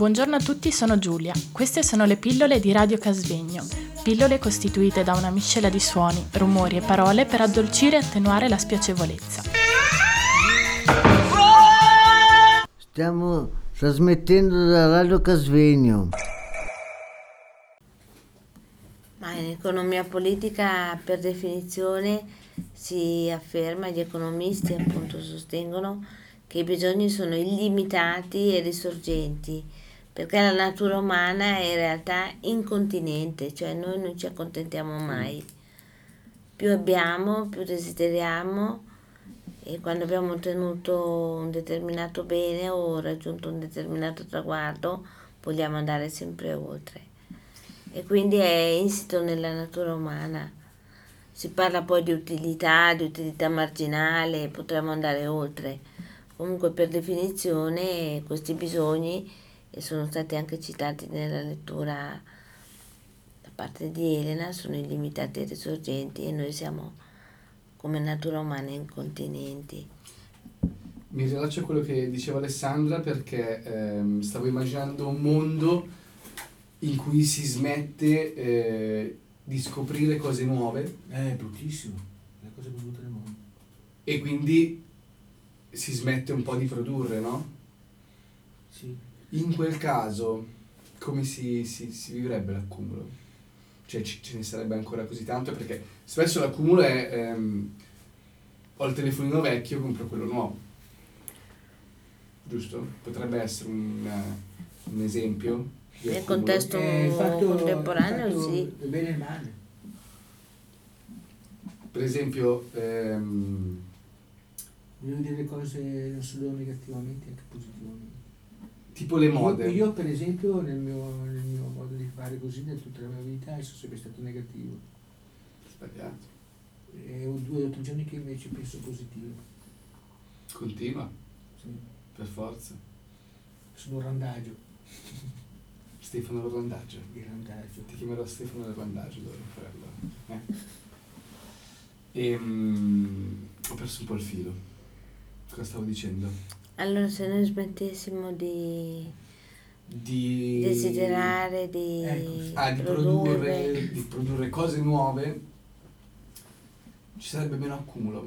Buongiorno a tutti, sono Giulia. Queste sono le pillole di Radio Casvegno. Pillole costituite da una miscela di suoni, rumori e parole per addolcire e attenuare la spiacevolezza. Stiamo trasmettendo da Radio Casvegno. Ma in economia politica per definizione si afferma, gli economisti appunto sostengono che i bisogni sono illimitati e risorgenti, perché la natura umana è in realtà incontinente, cioè noi non ci accontentiamo mai. Più abbiamo, più desideriamo e quando abbiamo ottenuto un determinato bene o raggiunto un determinato traguardo vogliamo andare sempre oltre e quindi è insito nella natura umana. Si parla poi di utilità, di utilità marginale, potremmo andare oltre. Comunque per definizione questi bisogni sono stati anche citati nella lettura da parte di Elena, sono illimitati e risorgenti e noi siamo come natura umana incontinenti. Mi rilaccio a quello che diceva Alessandra perché ehm, stavo immaginando un mondo in cui si smette eh, di scoprire cose nuove. È bruttissimo, è la cosa più brutta del mondo. E quindi si smette un po' di produrre, no? Sì. In quel caso, come si, si, si vivrebbe l'accumulo? Cioè ci, ce ne sarebbe ancora così tanto? Perché spesso l'accumulo è... Ehm, ho il telefonino vecchio, compro quello nuovo. Giusto? Potrebbe essere un, un esempio nel contesto eh, fatto, contemporaneo fatto sì. bene e male. Per esempio, ehm... bisogna dire le cose non solo negativamente, anche positivamente. Tipo le mode. Io, io per esempio nel mio, nel mio, modo di fare così da tutta la mia vita sono sempre stato negativo. Sbagliato. E ho due o tre giorni che invece penso positivo. Continua? Sì. Per forza. Sono un randaggio. Stefano Randaggio. Il randaggio. Ti chiamerò Stefano del Randaggio, dovrei farlo. Eh? E, um, ho perso un po' il filo. Cosa stavo dicendo? Allora, se noi smettessimo di, di desiderare, di, ecco. ah, di, produrre. produrre, di produrre cose nuove, ci sarebbe meno accumulo.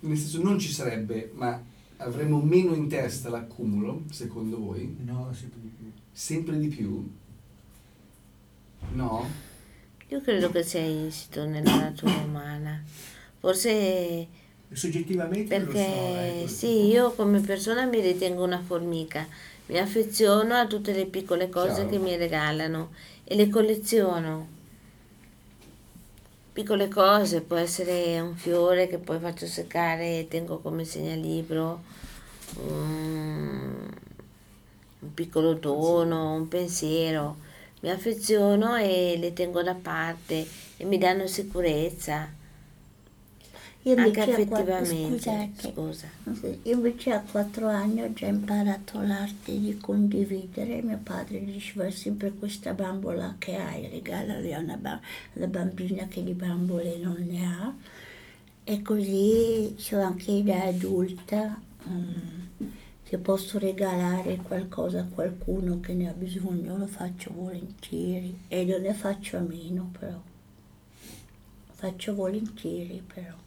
Nel senso, non ci sarebbe, ma avremmo meno in testa l'accumulo, secondo voi? No, sempre di più. Sempre di più? No? Io credo che sia insito nella natura umana. Forse soggettivamente perché so, ecco. sì, io come persona mi ritengo una formica. Mi affeziono a tutte le piccole cose Chiaro. che mi regalano e le colleziono. Piccole cose, può essere un fiore che poi faccio seccare e tengo come segnalibro, un, un piccolo dono, un pensiero. Mi affeziono e le tengo da parte e mi danno sicurezza, Io anche a quattro- Scusa. io invece a quattro anni ho già imparato l'arte di condividere. Mio padre diceva sempre questa bambola che hai, regalali a una alla bambina che di bambole non ne ha. E così io anche da adulta, mm, se posso regalare qualcosa a qualcuno che ne ha bisogno, lo faccio volentieri e non ne faccio a meno però. Faccio volentieri però.